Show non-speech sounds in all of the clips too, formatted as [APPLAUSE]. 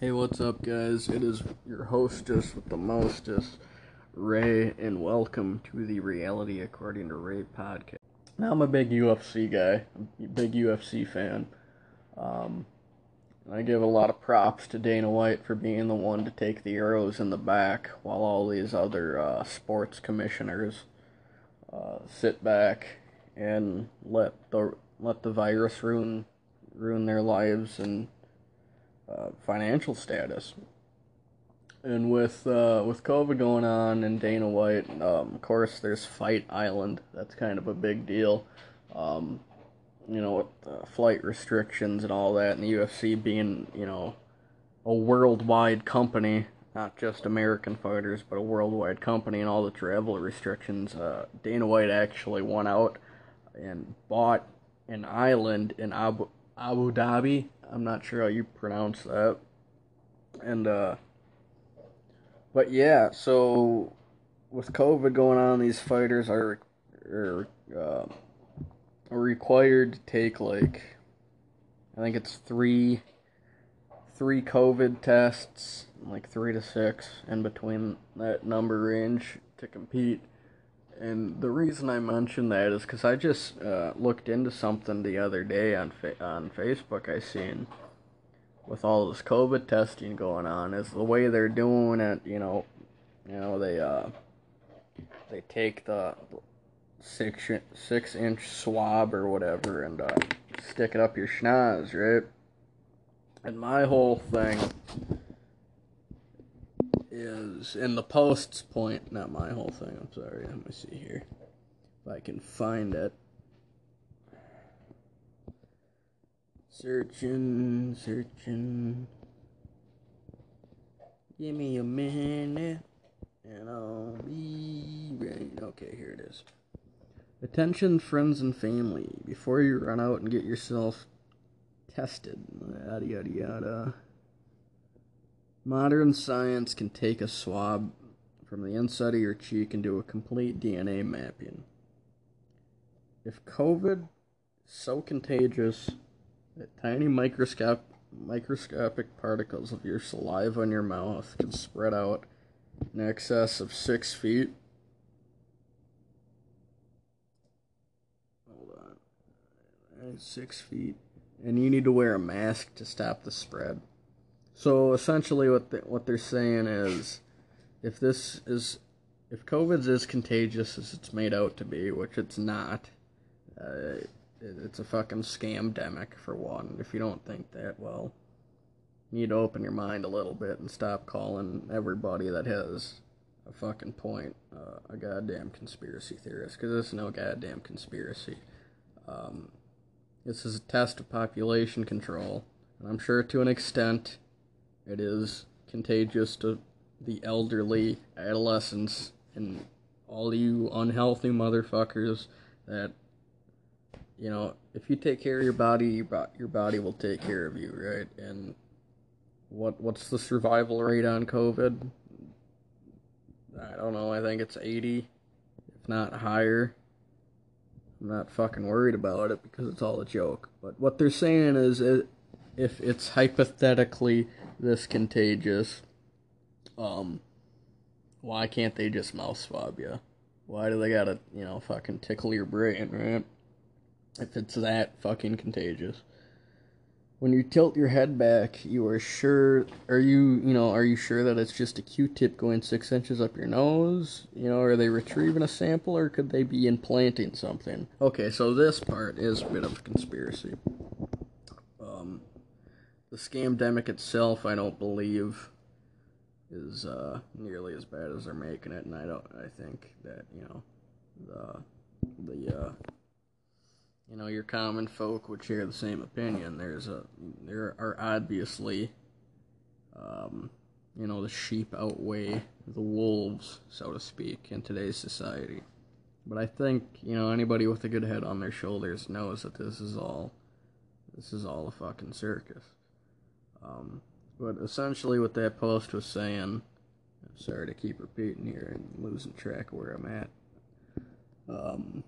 Hey, what's up, guys? It is your hostess with the mostest, Ray, and welcome to the Reality According to Ray podcast. Now, I'm a big UFC guy, a big UFC fan. Um, I give a lot of props to Dana White for being the one to take the arrows in the back while all these other uh, sports commissioners uh, sit back and let the let the virus ruin ruin their lives and uh, financial status. And with uh, with COVID going on and Dana White, um, of course, there's Fight Island. That's kind of a big deal. Um, you know, with flight restrictions and all that, and the UFC being, you know, a worldwide company, not just American fighters, but a worldwide company, and all the travel restrictions. Uh, Dana White actually went out and bought an island in Abu Abu Dhabi. I'm not sure how you pronounce that. And uh but yeah, so with COVID going on, these fighters are are, uh, are required to take like I think it's three three COVID tests, like three to six in between that number range to compete. And the reason I mention that is because I just uh, looked into something the other day on fa- on Facebook. I seen with all this COVID testing going on is the way they're doing it. You know, you know they uh they take the six six inch swab or whatever and uh, stick it up your schnoz, right? And my whole thing is in the post's point, not my whole thing. I'm sorry. Let me see here if I can find it. Searching, searching. Give me a minute and I'll be right. Okay, here it is. Attention, friends and family. Before you run out and get yourself tested, yada yada yada. Modern science can take a swab from the inside of your cheek and do a complete DNA mapping. If COVID is so contagious that tiny microscope, microscopic particles of your saliva in your mouth can spread out in excess of six feet, hold on, six feet, and you need to wear a mask to stop the spread. So essentially, what the, what they're saying is, if this is, if COVID's as contagious as it's made out to be, which it's not, uh, it, it's a fucking scam demic for one. If you don't think that, well, you need to open your mind a little bit and stop calling everybody that has a fucking point uh, a goddamn conspiracy theorist, because is no goddamn conspiracy. Um, this is a test of population control, and I'm sure to an extent it is contagious to the elderly, adolescents, and all you unhealthy motherfuckers that, you know, if you take care of your body, your body will take care of you, right? And what what's the survival rate on COVID? I don't know. I think it's 80, if not higher. I'm not fucking worried about it because it's all a joke. But what they're saying is, it, if it's hypothetically this contagious, um, why can't they just mouth swab you? Why do they gotta, you know, fucking tickle your brain, right? If it's that fucking contagious. When you tilt your head back, you are sure, are you, you know, are you sure that it's just a Q-tip going six inches up your nose? You know, are they retrieving a sample or could they be implanting something? Okay, so this part is a bit of a conspiracy. The scamdemic itself, I don't believe, is uh, nearly as bad as they're making it, and I don't. I think that you know, the the uh, you know your common folk would share the same opinion. There's a there are obviously, um, you know, the sheep outweigh the wolves, so to speak, in today's society. But I think you know anybody with a good head on their shoulders knows that this is all this is all a fucking circus. Um, but essentially, what that post was saying, I'm sorry to keep repeating here and losing track of where I'm at, um,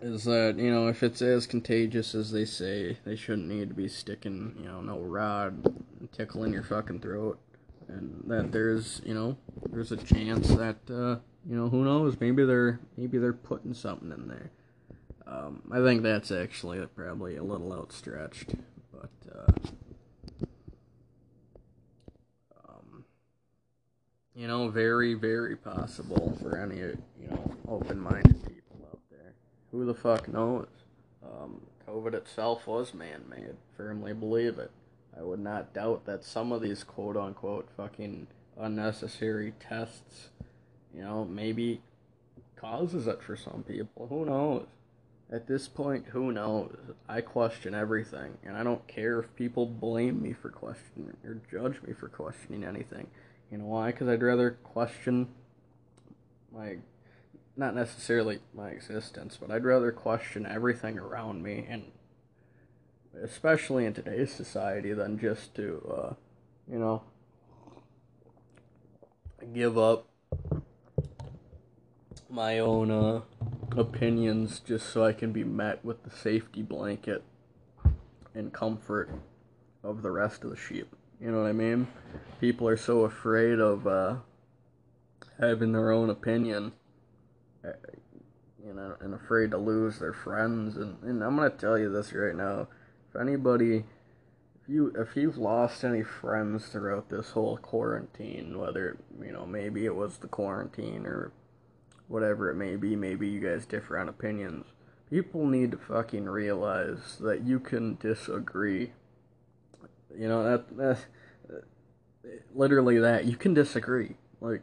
is that, you know, if it's as contagious as they say, they shouldn't need to be sticking, you know, no rod tickle in your fucking throat, and that there's you know there's a chance that uh, you know who knows? Maybe they're maybe they're putting something in there. Um, I think that's actually probably a little outstretched, but uh, you know, very very possible for any you know open-minded people out there. Who the fuck knows? Um, COVID itself was man-made. Firmly believe it. I would not doubt that some of these quote unquote fucking unnecessary tests, you know, maybe causes it for some people. Who knows? At this point, who knows? I question everything, and I don't care if people blame me for questioning or judge me for questioning anything. You know why? Because I'd rather question my, not necessarily my existence, but I'd rather question everything around me, and especially in today's society, than just to, uh, you know, give up my own, uh, opinions just so I can be met with the safety blanket and comfort of the rest of the sheep. You know what I mean? People are so afraid of uh, having their own opinion, uh, you know, and afraid to lose their friends. And, and I'm gonna tell you this right now: if anybody, if you if you've lost any friends throughout this whole quarantine, whether you know maybe it was the quarantine or whatever it may be, maybe you guys differ on opinions. People need to fucking realize that you can disagree. You know that that literally that you can disagree. Like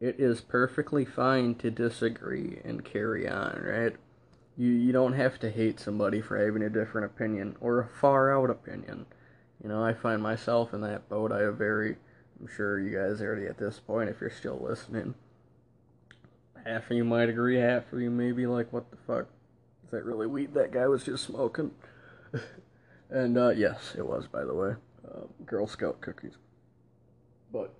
it is perfectly fine to disagree and carry on, right? You you don't have to hate somebody for having a different opinion or a far out opinion. You know, I find myself in that boat. I have very I'm sure you guys already at this point if you're still listening half of you might agree, half of you may be like, what the fuck? Is that really weed that guy was just smoking? [LAUGHS] and, uh, yes, it was, by the way. Uh, Girl Scout cookies. But,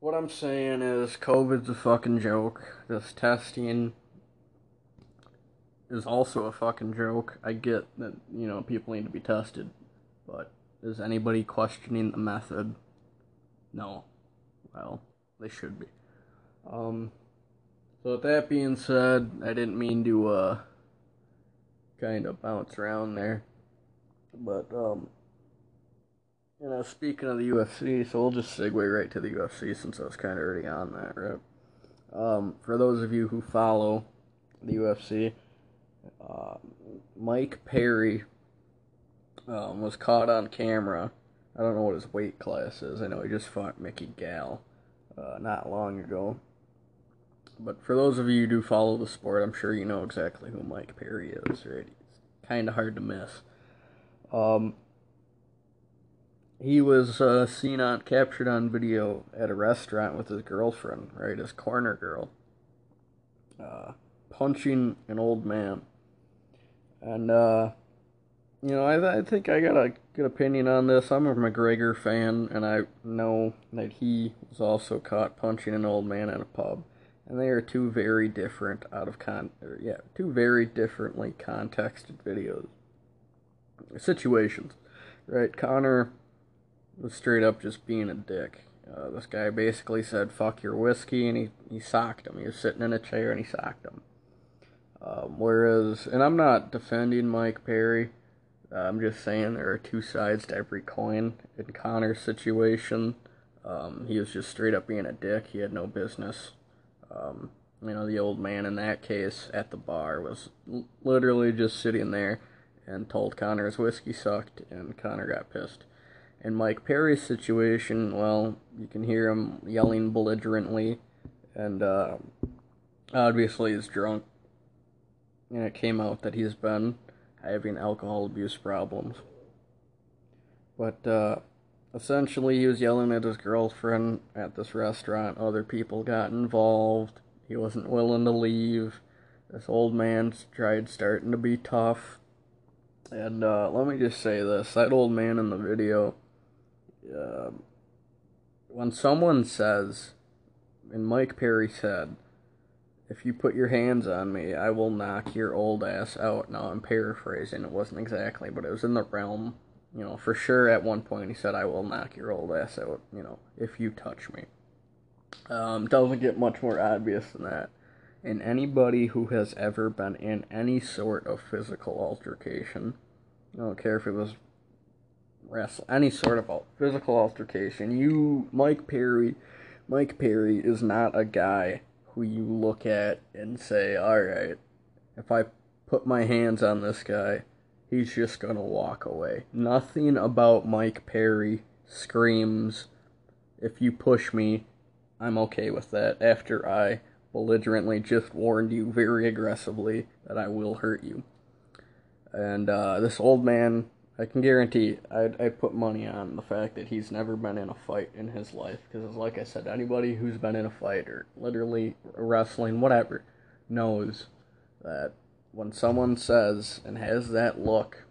what I'm saying is, COVID's a fucking joke. This testing is also a fucking joke. I get that, you know, people need to be tested. But, is anybody questioning the method? No. Well, they should be. Um, so with that being said, I didn't mean to uh kind of bounce around there. But um you know, speaking of the UFC, so we'll just segue right to the UFC since I was kind of already on that, right? Um, for those of you who follow the UFC, uh, Mike Perry um, was caught on camera. I don't know what his weight class is. I know he just fought Mickey Gall uh, not long ago. But for those of you who do follow the sport, I'm sure you know exactly who Mike Perry is, right? He's kind of hard to miss. Um, he was uh, seen on captured on video at a restaurant with his girlfriend, right, his corner girl, uh, punching an old man, and uh, you know, I, I think I got a good opinion on this. I'm a McGregor fan, and I know that he was also caught punching an old man at a pub. And they are two very different out of con or, yeah two very differently contexted videos situations right? Conor was straight up just being a dick. Uh, this guy basically said fuck your whiskey and he, he socked him. He was sitting in a chair and he socked him. Um, whereas and i'm not defending mike perry. Uh, i'm just saying there are two sides to every coin in conor's situation. Um, he was just straight up being a dick. He had no business. Um, you know, the old man in that case at the bar was literally just sitting there and told Conor his whiskey sucked, and Conor got pissed. In Mike Perry's situation, well, you can hear him yelling belligerently, and uh, obviously he's drunk. And it came out that he's been having alcohol abuse problems. But uh, essentially, he was yelling at his girlfriend at this restaurant. Other people got involved. He wasn't willing to leave. This old man tried starting to be tough. And uh, let me just say this that old man in the video, uh, when someone says, and Mike Perry said, if you put your hands on me, I will knock your old ass out. Now I'm paraphrasing, it wasn't exactly, but it was in the realm you know, for sure at one point he said, I will knock your old ass out, you know, if you touch me. Um, doesn't get much more obvious than that. And anybody who has ever been in any sort of physical altercation, I don't care if it was wrestle any sort of physical altercation, you, Mike Perry, Mike Perry is not a guy who you look at and say, all right, if I put my hands on this guy, he's just gonna walk away. Nothing about Mike Perry screams, if you push me, I'm okay with that after I belligerently just warned you very aggressively that I will hurt you. And uh, this old man, I can guarantee, I I put money on the fact that he's never been in a fight in his life. Because, like I said, anybody who's been in a fight or literally wrestling, whatever, knows that when someone says and has that look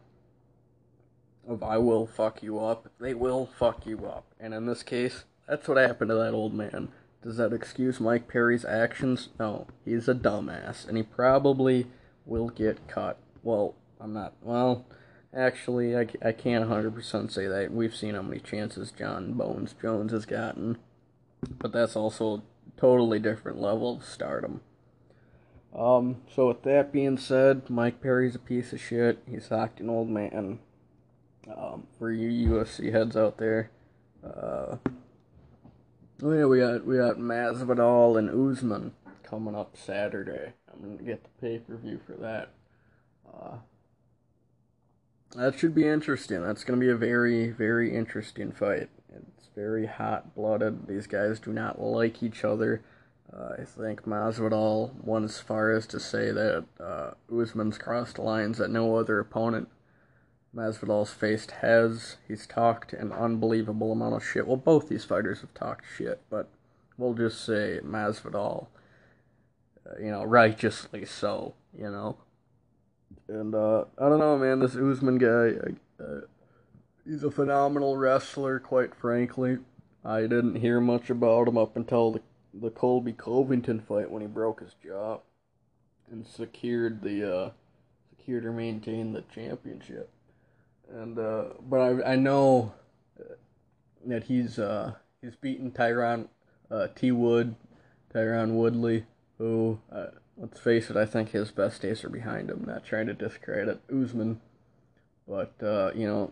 of I will fuck you up, they will fuck you up. And in this case, that's what happened to that old man. Does that excuse Mike Perry's actions? No. He's a dumbass, and he probably will get cut. Well, I'm not. Well, actually, I, I can't 100% say that. We've seen how many chances Jon Bones Jones has gotten. But that's also a totally different level of stardom. Um, so with that being said, Mike Perry's a piece of shit. He's knocked an old man. Um, for you UFC heads out there, uh, oh yeah, we got we got Masvidal and Usman coming up Saturday. I'm gonna get the pay per view for that. Uh, that should be interesting. That's gonna be a very very interesting fight. It's very hot blooded. These guys do not like each other. Uh, I think Masvidal went as far as to say that uh, Usman's crossed lines that no other opponent Masvidal's faced has. He's talked an unbelievable amount of shit. Well, both these fighters have talked shit, but we'll just say Masvidal, uh, you know, righteously so, you know. And uh, I don't know, man. This Usman guy, uh, he's a phenomenal wrestler. Quite frankly, I didn't hear much about him up until the the Colby Covington fight when he broke his jaw and secured the uh, secured or maintained the championship. And uh, but I I know that he's uh, he's beaten Tyron uh, T Wood, Tyron Woodley, who uh, let's face it, I think his best days are behind him. Not trying to discredit Usman, but uh, you know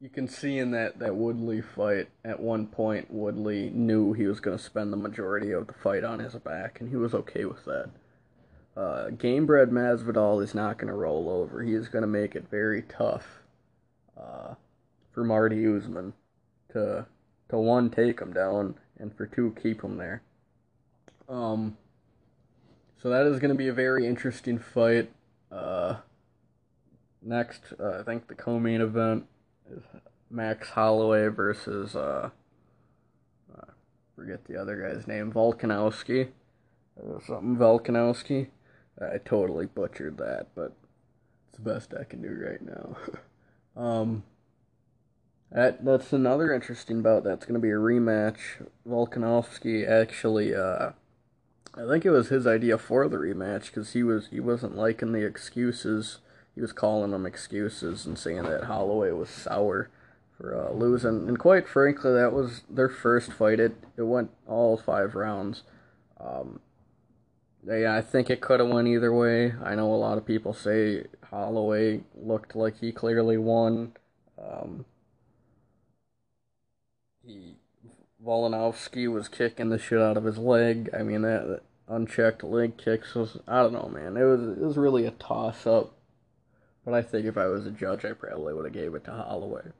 you can see in that, that Woodley fight, at one point, Woodley knew he was going to spend the majority of the fight on his back, and he was okay with that. Uh, Gamebred Masvidal is not going to roll over. He is going to make it very tough uh, for Marty Usman to, to one, take him down, and for two, keep him there. Um, so that is going to be a very interesting fight. Uh, next, uh, I think the co-main event is Max Holloway versus uh, uh, forget the other guy's name, Volkanovski, uh, something Volkanovski. I totally butchered that, but it's the best I can do right now. [LAUGHS] um, that that's another interesting bout. That's going to be a rematch. Volkanovski actually, uh, I think it was his idea for the rematch because he was he wasn't liking the excuses he was calling them excuses and saying that Holloway was sour for uh, losing. And quite frankly, that was their first fight. It it went all five rounds. Um, yeah, I think it could have went either way. I know a lot of people say Holloway looked like he clearly won. Um, he Volkanovski was kicking the shit out of his leg. I mean that, that unchecked leg kicks was I don't know, man. It was it was really a toss up. But I think if I was a judge, I probably would have gave it to Holloway.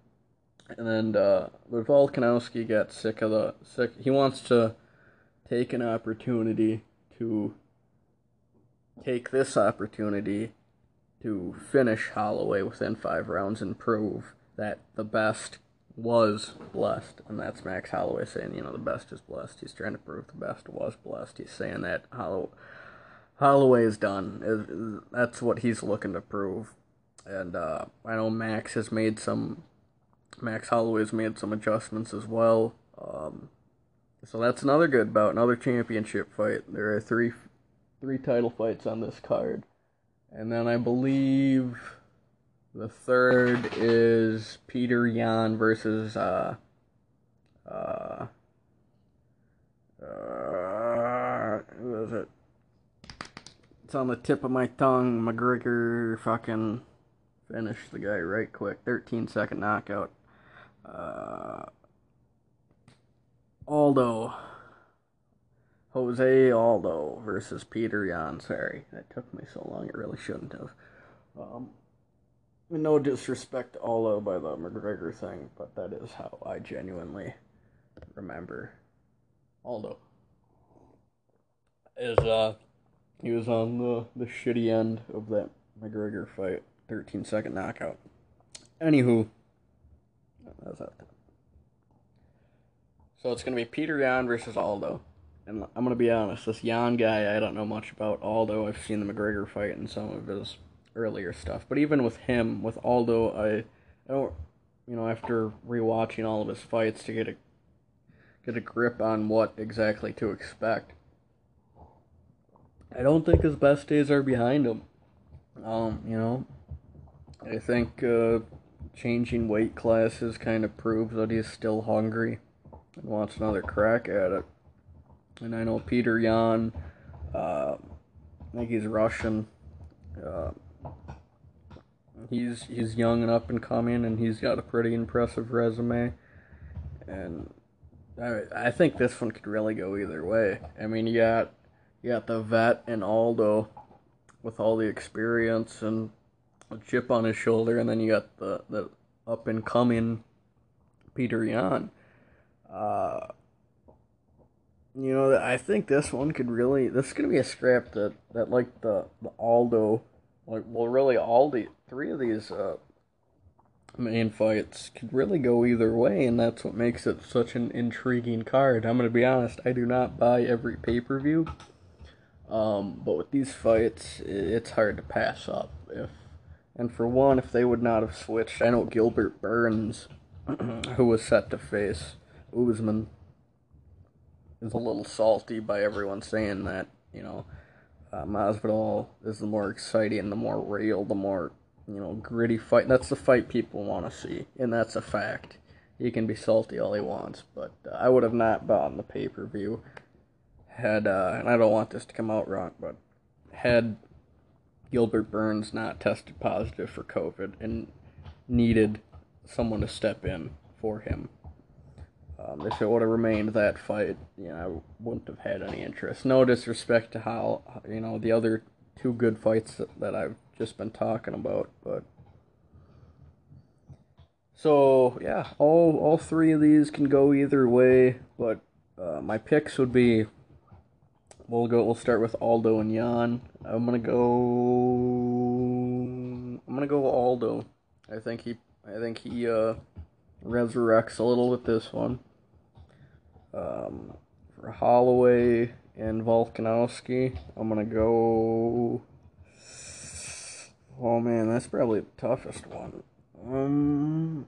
And then uh, but Volkanovski got sick of the sick. He wants to take an opportunity to take this opportunity to finish Holloway within five rounds and prove that the best was blessed. And that's Max Holloway saying, you know, the best is blessed. He's trying to prove the best was blessed. He's saying that Holloway, Holloway is done. That's what he's looking to prove and uh, I know Max has made some. Max Holloway's made some adjustments as well. Um, so that's another good bout, another championship fight. There are three, three title fights on this card, and then I believe The third is Peter Yan versus uh, uh, uh, who is it? It's on the tip of my tongue. McGregor fucking finished the guy right quick. 13 second knockout. Uh, Aldo. Jose Aldo versus Peter Yan. Sorry, that took me so long. It really shouldn't have. Um, no disrespect to Aldo by the McGregor thing, but that is how I genuinely remember Aldo. Is uh, he was on the the shitty end of that McGregor fight, 13 second knockout. Anywho, that's that. So it's gonna be Peter Yan versus Aldo. And I'm gonna be honest, this Yan guy I don't know much about. Although I've seen the McGregor fight and some of his earlier stuff. But even with him, with Aldo, I, I don't, you know, after rewatching all of his fights to get a get a grip on what exactly to expect. I don't think his best days are behind him. Um, you know, I think uh, changing weight classes kind of proves that he's still hungry and wants another crack at it. And I know Peter Yan, uh, I think he's Russian. Uh, he's he's young and up and coming, and he's got a pretty impressive resume. And I I think this one could really go either way. I mean, you got you got the vet and Aldo with all the experience and a chip on his shoulder, and then you got the the up and coming Peter Yan. Uh, you know, I think this one could really. This is gonna be a scrap that that like the the Aldo, like well, really all the three of these uh, main fights could really go either way, and that's what makes it such an intriguing card. I'm gonna be honest, I do not buy every pay per view, um, but with these fights, it's hard to pass up. If and for one, if they would not have switched, I know Gilbert Burns, [CLEARS THROAT] who was set to face Usman is a little salty by everyone saying that, you know, uh, Masvidal is the more exciting, the more real, the more, you know, gritty fight. That's the fight people want to see, and that's a fact. He can be salty all he wants, but uh, I would have not bought the pay per view had, uh, and I don't want this to come out wrong, but had Gilbert Burns not tested positive for COVID and needed someone to step in for him um, if it would have remained that fight, you know, I wouldn't have had any interest. No disrespect to how, you know, the other two good fights that, I've just been talking about, but. So yeah, all all three of these can go either way, but uh, my picks would be. We'll go. We'll start with Aldo and Yan. I'm gonna go. I'm gonna go Aldo. I think he. I think he uh, resurrects a little with this one. Um, for Holloway and Volkanovski, I'm gonna go. Oh man, that's probably the toughest one. Um,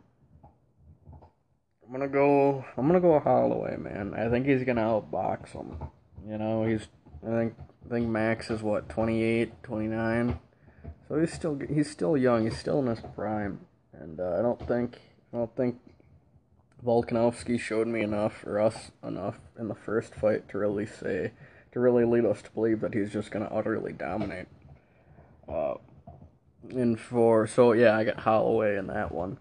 I'm gonna go. I'm gonna go Holloway, man. I think he's gonna outbox him. You know, he's. I think. I think Max is what 28, 29. So he's still. He's still young. He's still in his prime, and uh, I don't think. I don't think Volkanovski showed me enough, or us enough, in the first fight to really say, to really lead us to believe that he's just going to utterly dominate. Uh, and for, so yeah, I got Holloway in that one.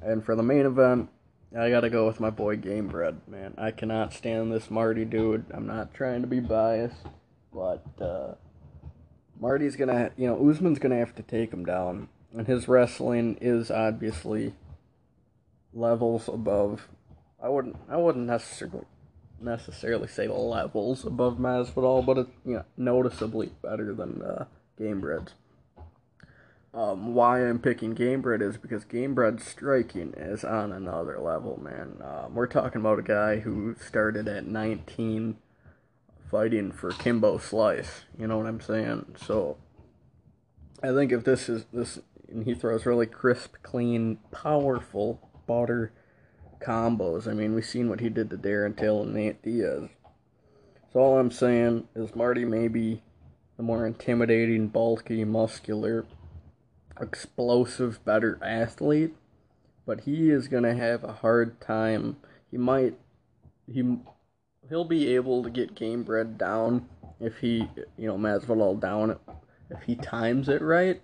And for the main event, I gotta go with my boy Gamebred, man. I cannot stand this Marty dude. I'm not trying to be biased, but, uh, Marty's gonna, you know, Usman's gonna have to take him down. And his wrestling is obviously levels above. I wouldn't. I wouldn't necessarily necessarily say levels above Masvidal, but it's you know noticeably better than uh. Um, why I'm picking Gamebred is because Gamebred's striking is on another level, man. Um, we're talking about a guy who started at 19 fighting for Kimbo Slice. You know what I'm saying? So I think if this is this, and he throws really crisp, clean, powerful butter combos. I mean, we've seen what he did to Darren Till and Nate Diaz. So all I'm saying is Marty may be the more intimidating, bulky, muscular explosive, better athlete, but he is to have a hard time. He might he he'll be able to get Gamebred down if he, you know, Masvidal down if he times it right.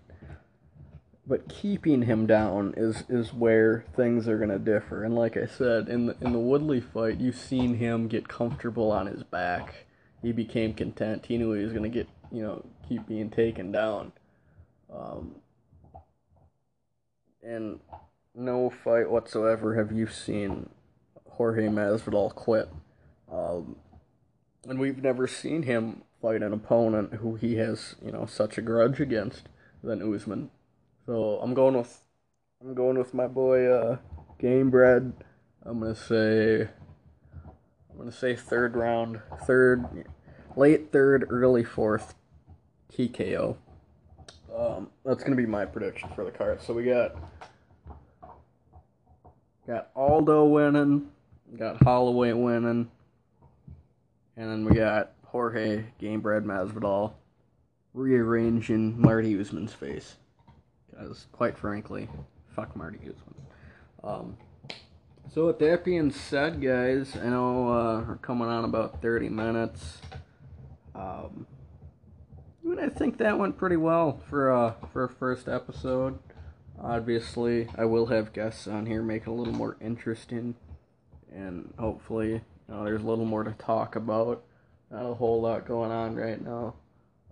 But keeping him down is is where things are gonna differ. And like I said, in the in the Woodley fight, you've seen him get comfortable on his back. He became content. He knew he was gonna get, you know, keep being taken down. Um, and no fight whatsoever have you seen Jorge Masvidal quit. Um, and we've never seen him fight an opponent who he has, you know, such a grudge against than Usman. So I'm going with I'm going with my boy uh, Gamebred. I'm gonna say I'm gonna say third round, third, late third, early fourth, TKO. Um, that's gonna be my prediction for the card. So we got got Aldo winning, got Holloway winning, and then we got Jorge Gamebred Masvidal rearranging Marty Usman's face. Because, quite frankly, fuck Marty Usman. Um, so, with that being said, guys, I know uh, we're coming on about 30 minutes. Um, I think that went pretty well for uh, for a first episode. Obviously, I will have guests on here, make it a little more interesting, and hopefully, you know, there's a little more to talk about. Not a whole lot going on right now,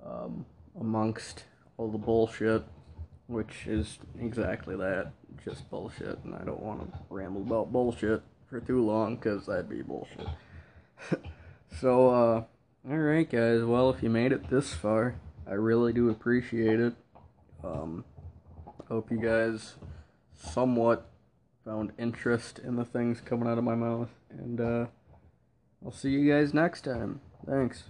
um, amongst all the bullshit, which is exactly that, just bullshit, and I don't want to ramble about bullshit for too long, because that'd be bullshit. [LAUGHS] so, uh, alright guys, well, if you made it this far, I really do appreciate it. Um, Hope you guys somewhat found interest in the things coming out of my mouth. And uh, I'll see you guys next time. Thanks.